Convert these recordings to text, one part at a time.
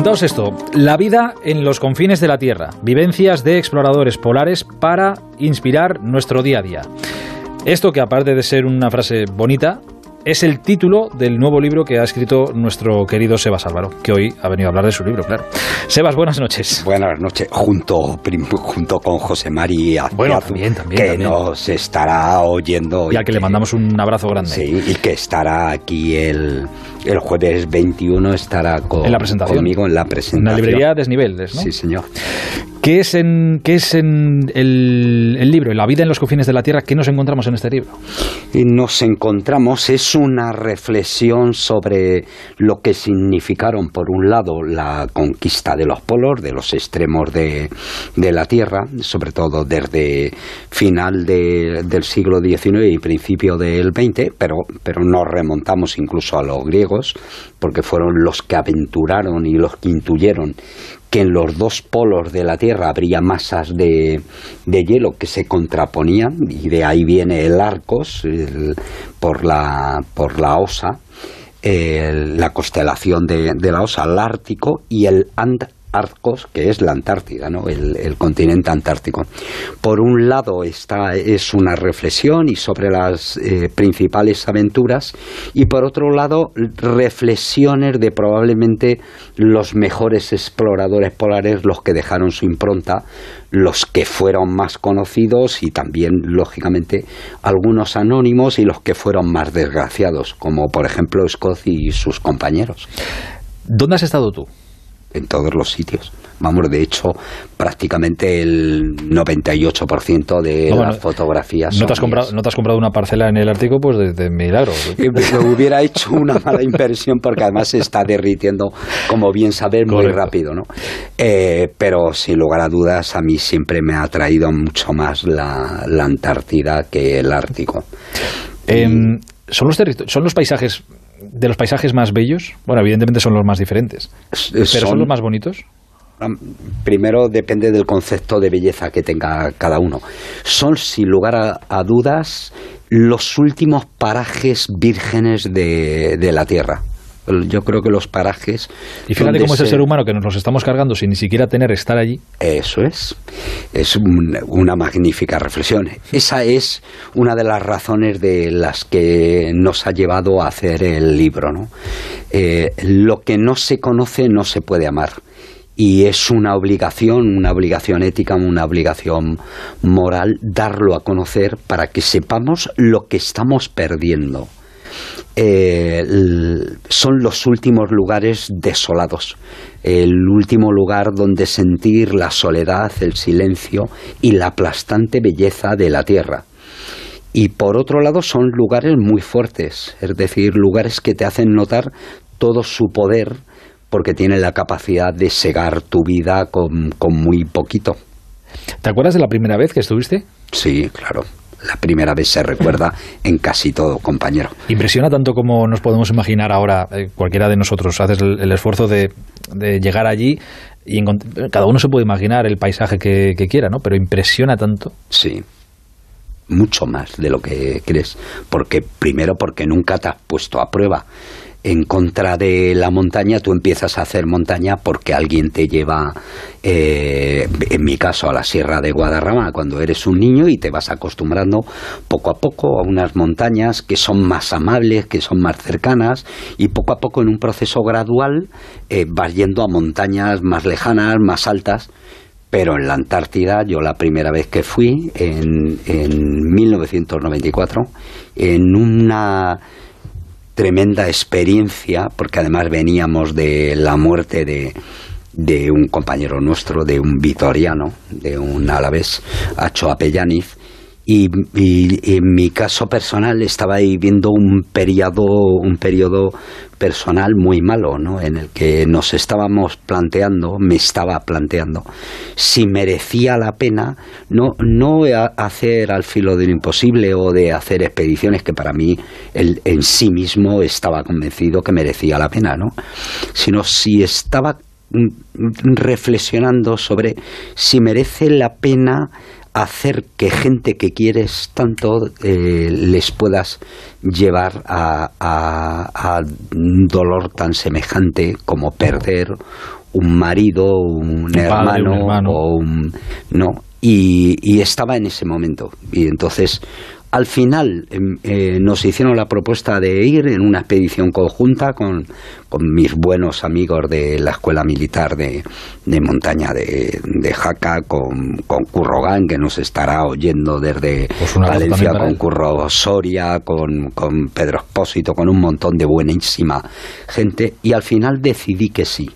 Apuntaos esto, la vida en los confines de la Tierra, vivencias de exploradores polares para inspirar nuestro día a día. Esto que aparte de ser una frase bonita, es el título del nuevo libro que ha escrito nuestro querido Sebas Álvaro, que hoy ha venido a hablar de su libro, claro. Sebas, buenas noches. Buenas noches, junto, junto con José María bueno, también, también, que nos estará oyendo. Y, al que, le mandamos un abrazo grande. Sí, y que estará aquí el, el jueves 21, estará con, ¿En la presentación? conmigo en la presentación. En la librería Desniveles, ¿no? Sí, señor. ¿Qué es, en, qué es en el, libro, La vida en los confines de la Tierra? ¿Qué nos encontramos en este libro? Nos encontramos, es una reflexión sobre lo que significaron, por un lado, la conquista de los polos, de los extremos de, de la Tierra, sobre todo desde final de- del siglo XIX y principio del XX, pero, pero nos remontamos incluso a los griegos, porque fueron los que aventuraron y los que intuyeron que en los dos polos de la Tierra habría masas de, de hielo que se contraponían y de ahí viene el Arcos por la por la Osa la constelación de, de la Osa, el Ártico y el Antarcos, que es la Antártida, ¿no? el, continente antártico. Por un lado está, es una reflexión y sobre las eh, principales aventuras y por otro lado reflexiones de probablemente los mejores exploradores polares, los que dejaron su impronta, los que fueron más conocidos y también, lógicamente, algunos anónimos y los que fueron más desgraciados, como por ejemplo Scott y sus compañeros, ¿Dónde has estado tú? En todos los sitios. Vamos, de hecho, prácticamente el 98% de No, las fotografías ¿No te, has comprado. ¿No te has comprado una parcela en el Ártico? Pues de, de milagro. Me hubiera hecho una mala impresión porque además se está derritiendo, como bien sabes, muy Correcto. rápido, ¿no? Eh, pero sin lugar a dudas, a mí siempre me ha atraído mucho más la, la Antártida que el Ártico. Em, ¿son, los ¿Son los paisajes de los paisajes más bellos? Bueno, evidentemente son los más diferentes. ¿Pero son, son- los más bonitos? Primero depende del concepto de belleza que tenga cada uno. Son, sin lugar a, a dudas, los últimos parajes vírgenes de, de la Tierra. Yo creo que los parajes... Y fíjate cómo es el se- ser humano que nos los estamos cargando sin ni siquiera tener estar allí. Eso es. Es un- una magnífica reflexión. Esa es una de las razones de las que nos ha llevado a hacer el libro. ¿no? Eh, lo que no se conoce no se puede amar. Y es una obligación, una obligación ética, una obligación moral, darlo a conocer para que sepamos lo que estamos perdiendo eh, son los últimos lugares desolados, el último lugar donde sentir la soledad, el silencio y la aplastante belleza de la tierra. Y por otro lado son lugares muy fuertes, es decir, lugares que te hacen notar todo su poder porque tienen la capacidad de segar tu vida con, con muy poquito. ¿Te acuerdas de la primera vez que estuviste? Sí, claro. La primera vez se recuerda en casi todo, compañero. Impresiona tanto como nos podemos imaginar ahora, eh, cualquiera de nosotros, haces el, el esfuerzo de, de llegar allí y cada uno se puede imaginar el paisaje que, que quiera, ¿no? Pero impresiona tanto. Sí, mucho más de lo que crees. Porque, primero, porque nunca te has puesto a prueba. En contra de la montaña, tú empiezas a hacer montaña porque alguien te lleva, eh, en mi caso, a la Sierra de Guadarrama cuando eres un niño y te vas acostumbrando poco a poco a unas montañas que son más amables, que son más cercanas y poco a poco en un proceso gradual eh, vas yendo a montañas más lejanas, más altas. Pero en la Antártida, yo la primera vez que fui, en, en 1994, en una tremenda experiencia, porque además veníamos de la muerte de, un compañero nuestro, de un vitoriano, de un alavés, Acho Apellaniz, y, en mi caso personal estaba ahí viendo un periodo, un periodo personal muy malo, ¿no? En el que nos estábamos planteando, me estaba planteando, si merecía la pena no, no hacer al filo de lo imposible o de hacer expediciones que para mí el, en sí mismo estaba convencido que merecía la pena, ¿no? Sino si estaba reflexionando sobre si merece la pena hacer que gente que quieres tanto eh, les puedas llevar a, a- a un dolor tan semejante como perder un marido, un, hermano, o un no y, y estaba en ese momento. Y entonces al final em, eh, nos hicieron la propuesta de ir en una expedición conjunta con, mis buenos amigos de la Escuela Militar de, Montaña de, Jaca, con, con Currogán, que nos estará oyendo desde pues Valencia, con Curro Soria, con, con Pedro Espósito, con un montón de buenísima gente. Y al final decidí que sí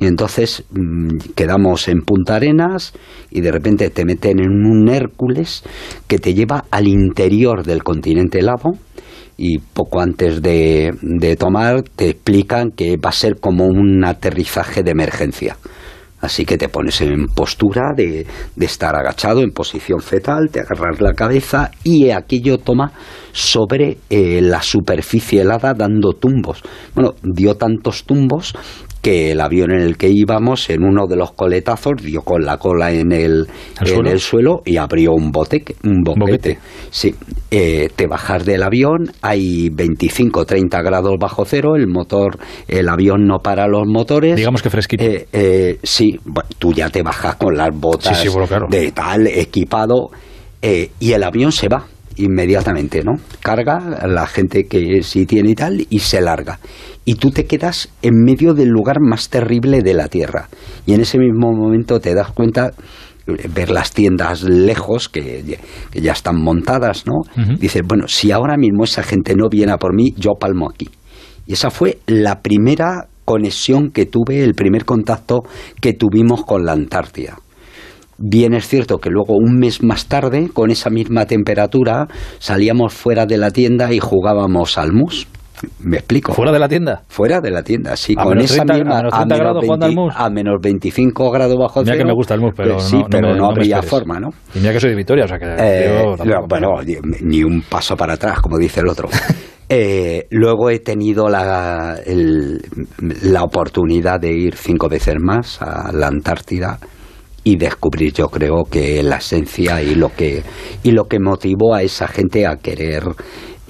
y entonces mm, quedamos en Punta Arenas y de repente te meten en un Hércules que te lleva al interior del continente helado y poco antes de, de tomar te explican que va a ser como un aterrizaje de emergencia. Así que te pones en postura de, de, estar agachado, en posición fetal, te agarras la cabeza y aquello toma sobre eh, la superficie helada dando tumbos. Bueno, dio tantos tumbos que el avión en el que íbamos, en uno de los coletazos, dio con la cola en el, en el suelo y abrió un, bote, un boquete. Sí, eh, te bajas del avión, hay 25 30 grados bajo cero, el motor, el avión no para los motores. Digamos que fresquito. Eh, eh, sí, tú ya te bajas con las botas de tal equipado y el avión se va inmediatamente, ¿no? Carga la gente que sí tiene y tal y se larga y tú te quedas en medio del lugar más terrible de la Tierra. Y en ese mismo momento te das cuenta ver las tiendas lejos que, ya están montadas, ¿no? Dices, bueno, si ahora mismo esa gente no viene a por mí, yo palmo aquí. Y esa fue la primera conexión que tuve, el primer contacto que tuvimos con la Antártida. Bien es cierto que luego un mes más tarde, con esa misma temperatura, salíamos fuera de la tienda y jugábamos al mus. ¿Me explico? ¿Fuera de la tienda? Fuera de la tienda, sí. con esa misma. A menos, 25 grados bajo cero. Mira que me gusta el mus, pero, sí, no, pero no, habría forma, ¿no? Y mira que soy de Vitoria, o sea que. Eh, bueno, ni un paso para atrás, como dice el otro. Eh, luego he tenido la, la oportunidad de ir cinco veces más a la Antártida y descubrir yo creo que la esencia y lo que y lo que motivó a esa gente a querer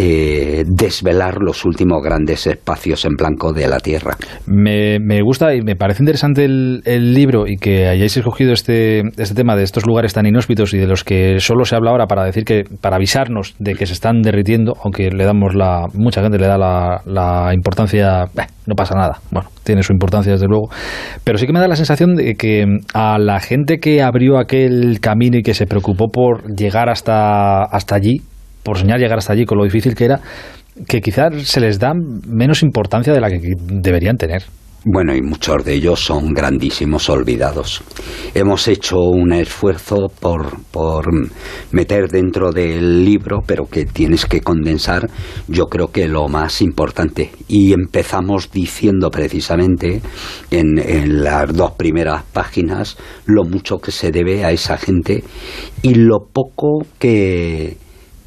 eh, desvelar los últimos grandes espacios en blanco de la Tierra. Me, gusta y me parece interesante el, libro y que hayáis escogido este, este tema de estos lugares tan inhóspitos y de los que solo se habla ahora para decir que, para avisarnos de que se están derritiendo, aunque le damos la, mucha gente le da la, importancia, no pasa nada, bueno, tiene su importancia desde luego, pero sí que me da la sensación de que a la gente que abrió aquel camino y que se preocupó por llegar hasta, hasta allí, por soñar llegar hasta allí con lo difícil que era, que quizás se les da menos importancia de la que deberían tener. Bueno, y muchos de ellos son grandísimos olvidados. Hemos hecho un esfuerzo por, por meter dentro del libro, pero que tienes que condensar, yo creo que lo más importante. Y empezamos diciendo precisamente en, en las dos primeras páginas lo mucho que se debe a esa gente y lo poco que,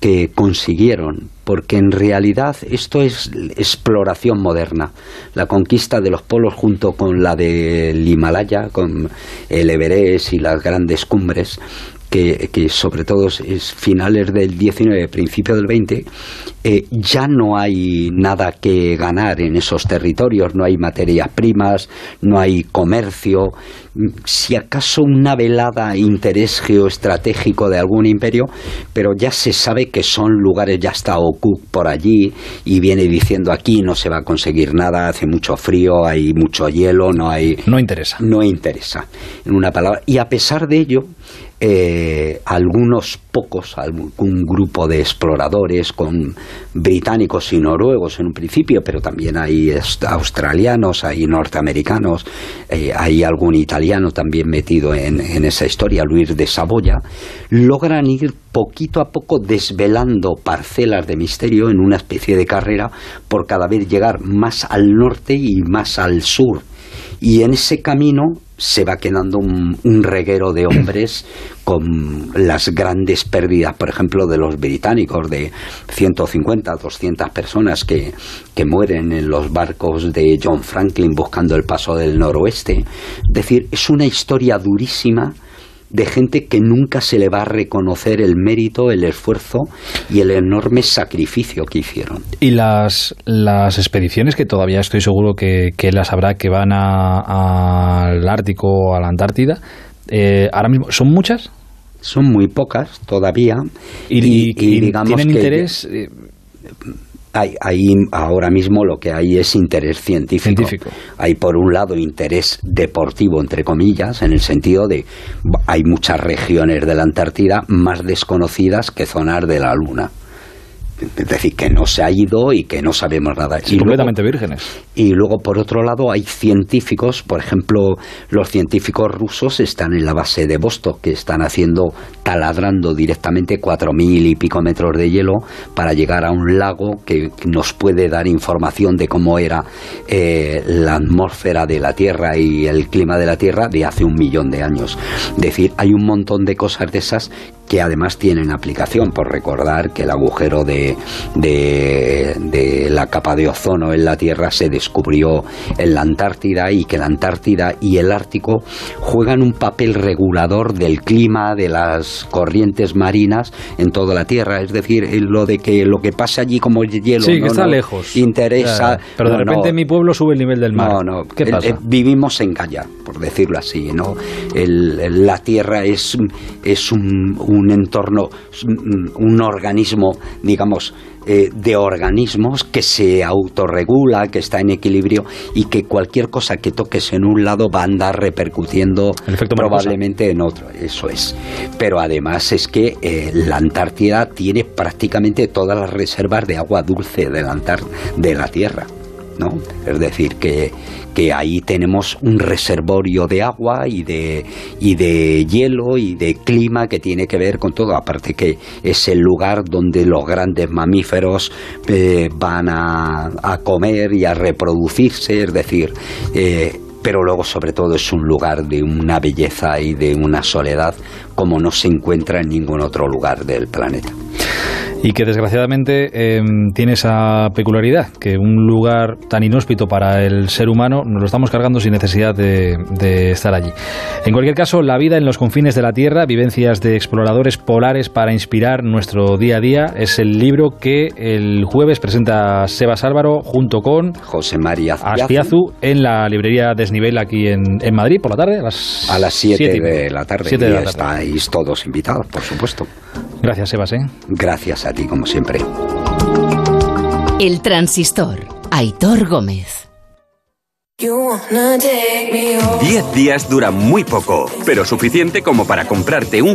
que consiguieron, porque en realidad esto es exploración moderna. La conquista de los polos junto con la del Himalaya, con el Everest y las grandes cumbres, que, sobre todo es finales del 19, principio del 20, eh, ya no hay nada que ganar en esos territorios, no hay materias primas, no hay comercio, si acaso una velada interés geoestratégico de algún imperio, pero ya se sabe que son lugares, ya está Oku por allí y viene diciendo aquí no se va a conseguir nada, hace mucho frío, hay mucho hielo, no hay... No interesa. No interesa, en una palabra. Y a pesar de ello, eh, algunos pocos, algún grupo de exploradores con británicos y noruegos en un principio, pero también hay australianos, hay norteamericanos, eh, hay algún italiano también metido en, en esa historia, Luis de Saboya, logran ir poquito a poco desvelando parcelas de misterio en una especie de carrera por cada vez llegar más al norte y más al sur. Y en ese camino se va quedando un, reguero de hombres con las grandes pérdidas, por ejemplo, de los británicos, de 150, 200 personas que, que mueren en los barcos de John Franklin buscando el paso del noroeste. Es decir, es una historia durísima de gente que nunca se le va a reconocer el mérito, el esfuerzo y el enorme sacrificio que hicieron. Y las, las expediciones, que todavía estoy seguro que, que las habrá, que van al Ártico o a la Antártida, eh, ahora mismo, ¿son muchas? Son muy pocas todavía. Y, digamos tienen interés... Eh, hay, ahora mismo lo que hay es interés científico. Hay por un lado interés deportivo, entre comillas, en el sentido de hay muchas regiones de la Antártida más desconocidas que zonas de la Luna es decir, que no se ha ido y que no sabemos nada. y completamente vírgenes. Y luego, por otro lado, hay científicos, por ejemplo, los científicos rusos están en la base de Vostok, que están haciendo, taladrando directamente cuatro mil y pico metros de hielo para llegar a un lago que nos puede dar información de cómo era eh, la atmósfera de la Tierra y el clima de la Tierra de hace un millón de años. Es decir, hay un montón de cosas de esas que además tienen aplicación, por recordar que el agujero de, de, la capa de ozono en la Tierra se descubrió en la Antártida y que la Antártida y el Ártico juegan un papel regulador del clima, de las corrientes marinas en toda la Tierra. Es decir, lo de que lo que pasa allí como hielo sí, que está lejos. interesa. pero de repente en mi pueblo sube el nivel del mar. No, no. ¿Qué pasa? vivimos en Gaia, por decirlo así. ¿no? la Tierra es, es un un entorno, un organismo, digamos, eh, de organismos que se autorregula, que está en equilibrio y que cualquier cosa que toques en un lado va a andar repercutiendo probablemente en otro. Eso es. Pero además es que eh, la Antártida tiene prácticamente todas las reservas de agua dulce de la, de la Tierra. ¿No? Es decir, que, que ahí tenemos un reservorio de agua y de, y de hielo y de clima que tiene que ver con todo, aparte que es el lugar donde los grandes mamíferos eh, van a, a, comer y a reproducirse, es decir, eh, pero luego sobre todo es un lugar de una belleza y de una soledad como no se encuentra en ningún otro lugar del planeta y que desgraciadamente em, tiene esa peculiaridad, que un lugar tan inhóspito para el ser humano nos lo estamos cargando sin necesidad de, estar allí. En cualquier caso, La vida en los confines de la Tierra, vivencias de exploradores polares para inspirar nuestro día a día, es el libro que el jueves presenta Sebas Álvaro junto con José María Aspiazu en la librería Desnivel aquí en, Madrid por la tarde, a las, a las 7 de la tarde. Siete de la tarde. Estáis todos invitados, por supuesto. Gracias, Sebas. ¿eh? Gracias a ti, como siempre. El transistor. Aitor Gómez. Diez días dura muy poco, pero suficiente como para comprarte un